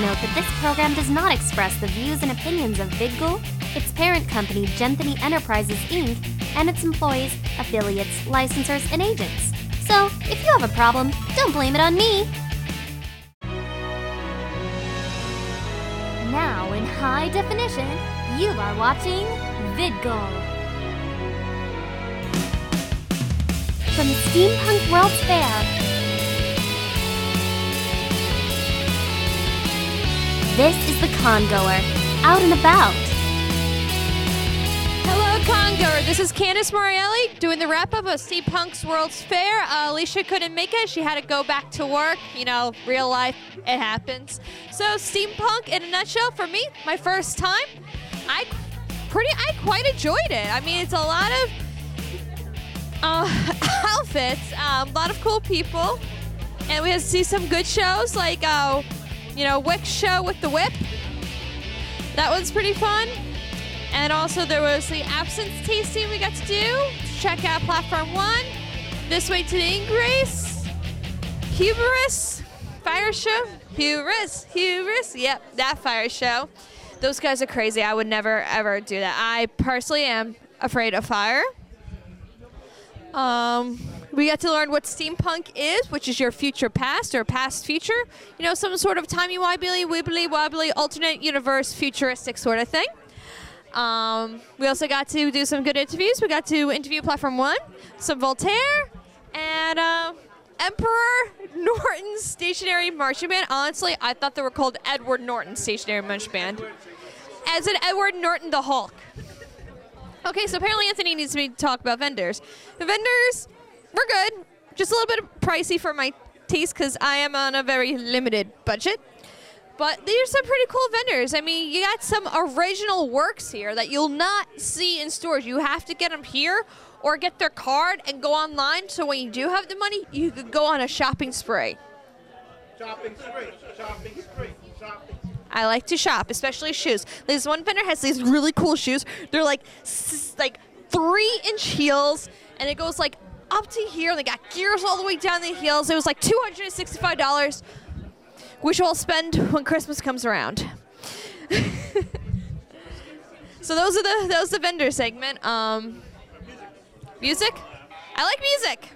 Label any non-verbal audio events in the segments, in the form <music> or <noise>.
note that this program does not express the views and opinions of VidGul, its parent company Genthany Enterprises Inc., and its employees, affiliates, licensors, and agents. So, if you have a problem, don't blame it on me. Now, in high definition, you are watching VidGul. From the Steampunk World's Fair, This is the Congoer, out and about. Hello, Congoer. This is Candice Morelli doing the wrap up of Steampunk's World's Fair. Uh, Alicia couldn't make it. She had to go back to work. You know, real life, it happens. So, Steampunk in a nutshell for me, my first time, I pretty, I quite enjoyed it. I mean, it's a lot of uh, <laughs> outfits, um, a lot of cool people, and we had to see some good shows like. Uh, you know, Wick show with the whip. That one's pretty fun. And also there was the absinthe tasting we got to do. Check out Platform 1. This Way to the Egress. Hubris. Fire show. Hubris. Hubris. Yep, that fire show. Those guys are crazy. I would never, ever do that. I personally am afraid of fire. Um, we got to learn what steampunk is, which is your future past or past future. You know, some sort of timey wibbly, wibbly wobbly, alternate universe, futuristic sort of thing. Um, we also got to do some good interviews. We got to interview Platform One, some Voltaire, and uh, Emperor Norton's Stationary Marching Band. Honestly, I thought they were called Edward Norton Stationary Marching Band, as in Edward Norton the Hulk. Okay, so apparently Anthony needs me to talk about vendors. The vendors we're good. Just a little bit pricey for my taste because I am on a very limited budget. But these are some pretty cool vendors. I mean, you got some original works here that you'll not see in stores. You have to get them here or get their card and go online. So when you do have the money, you could go on a shopping spree. Shopping spree, shopping spree, shopping. I like to shop, especially shoes. This one vendor has these really cool shoes. They're like like three inch heels, and it goes like up to here. They got gears all the way down the heels. It was like $265, which we'll spend when Christmas comes around. <laughs> so those are the those the vendor segment. Um, music. I like music.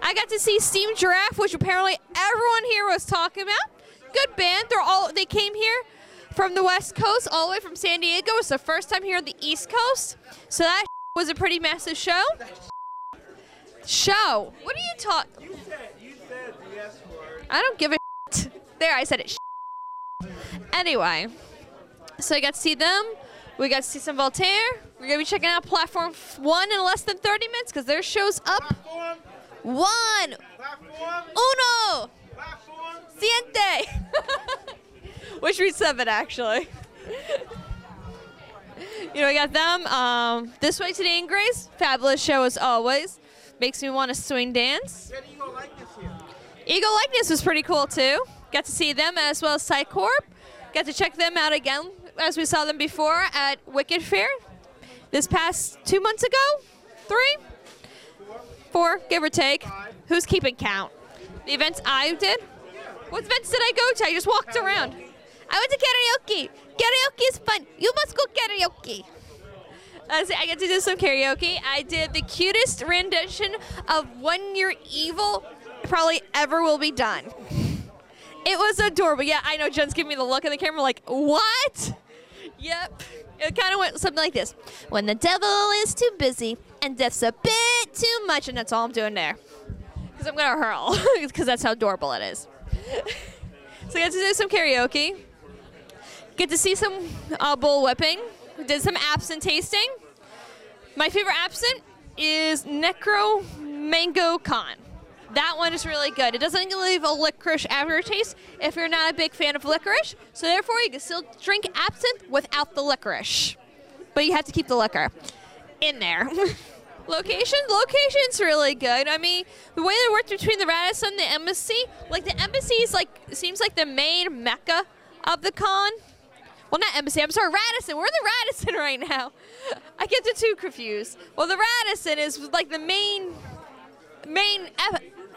I got to see Steam Giraffe, which apparently everyone here was talking about. Good band. They're all they came here from the West Coast, all the way from San Diego. It's the first time here on the East Coast, so that <laughs> was a pretty massive show. Show. What are you talking? You said, you said the S word. I don't give a shit. There, I said it. Anyway, so I got to see them. We got to see some Voltaire. We're gonna be checking out Platform One in less than 30 minutes because their show's up. Platform, One, platform, uno, platform. siete. <laughs> Which means seven, actually. <laughs> you know, we got them. Um, this way to the Egress. Fabulous show as always. Makes me want to swing dance. Said you gonna like this here. Eagle Likeness was pretty cool too. Got to see them as well as Psycorp. Got to check them out again as we saw them before at Wicked Faire this past two months ago. Three? Four, give or take. Who's keeping count? The events I did? What events did I go to? I just walked around. I went to karaoke. Karaoke is fun. You must go karaoke. Uh, so I get to do some karaoke. I did the cutest rendition of When You're Evil probably ever will be done. It was adorable. Yeah, I know Jen's giving me the look in the camera like, what? Yep. It kind of went something like this. When the devil is too busy and death's a bit too much, and that's all I'm doing there. Because I'm going to hurl, <laughs> because that's how adorable it is. <laughs> so I got to do some karaoke. Get to see some uh, bull whipping. Did some absinthe tasting. My favorite absinthe is Necro Mango Con. That one is really good. It doesn't leave a licorice aftertaste if you're not a big fan of licorice. So therefore, you can still drink absinthe without the licorice, but you have to keep the liquor in there. <laughs> Location, location's really good. I mean, the way they worked between the Radisson and the embassy, like the embassy is like seems like the main mecca of the con. Well, not embassy. I'm sorry, Radisson. We're in the Radisson <laughs> right now. I get the two confused. Well, the Radisson is like the main, main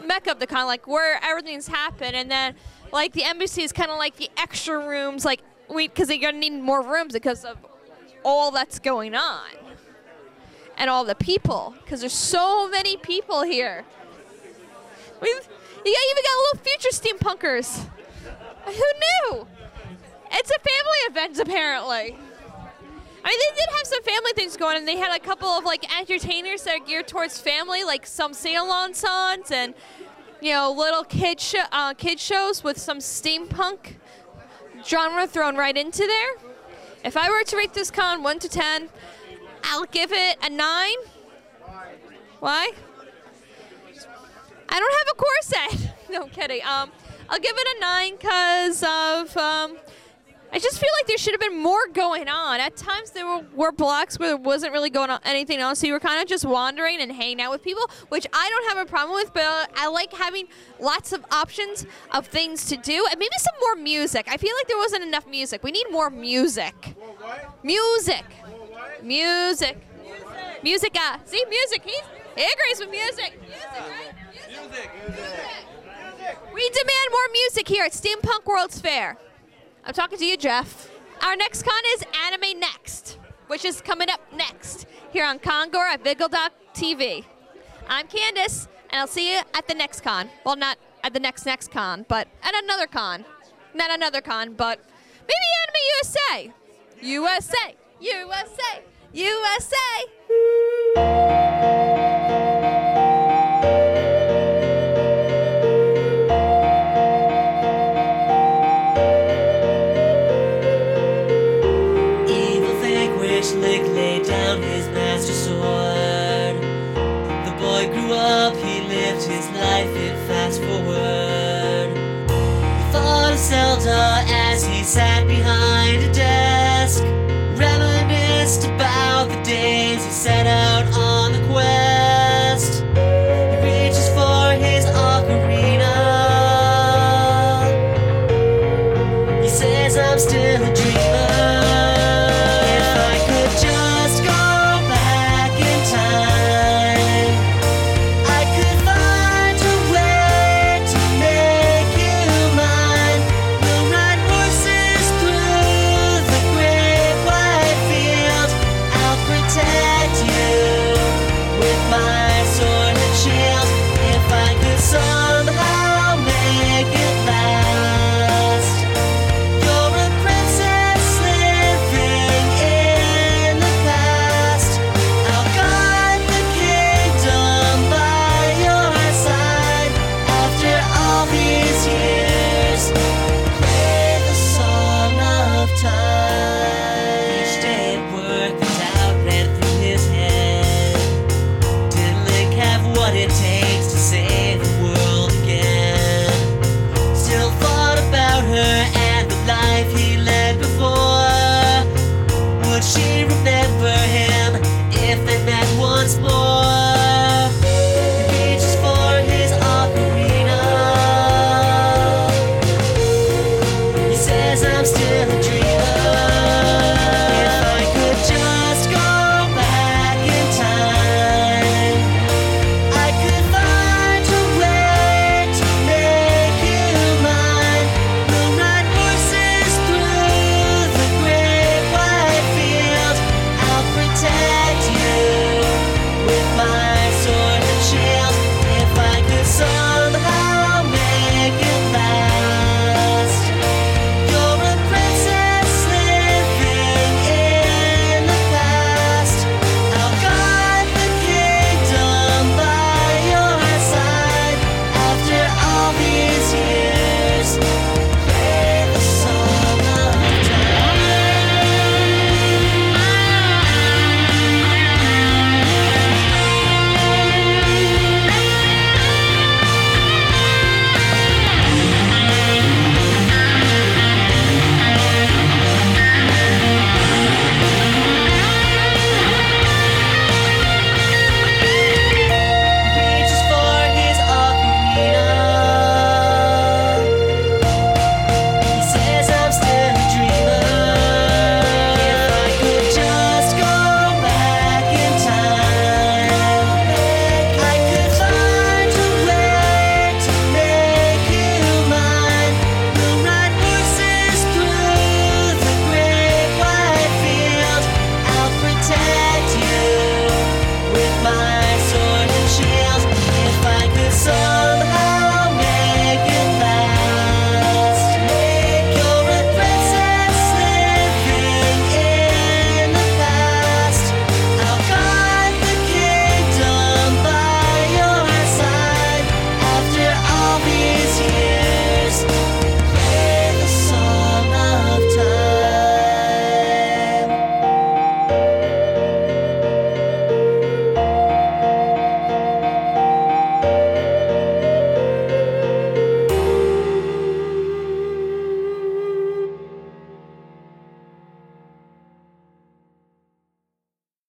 mecca of the con, like where everything's happened, and then like the embassy is kind of like the extra rooms, like we because they're gonna need more rooms because of all that's going on and all the people because there's so many people here. We've, you even got a little future steampunkers. Who knew? It's a family event apparently. I mean, they did have some family things going on. They had a couple of like entertainers that are geared towards family, like some salon songs and you know little kid sh- uh, kid shows with some steampunk genre thrown right into there. If I were to rate this con one to ten, I'll give it a nine. Why? I don't have a corset. <laughs> no I'm kidding. Um, I'll give it a nine because of um, I just feel like there should have been more going on. At times there were, were blocks where there wasn't really going on anything else. So you were kind of just wandering and hanging out with people, which I don't have a problem with. But I like having lots of options of things to do and maybe some more music. I feel like there wasn't enough music. We need more music. Music. Music. Music. Uh, see, music. He's, he agrees with music. Music, right? Music. We demand more music here at Steampunk World's Fair. I'm talking to you, Jeff. Our next con is Anime Next, which is coming up next here on Congoer at Viggle.tv. I'm Candace, and I'll see you at the next con. Well, not at the next next con, but at another con. Not another con, but maybe Anime USA. USA. USA. USA. Evil Zelda as he sat behind a desk. Reminisced about the days he set out on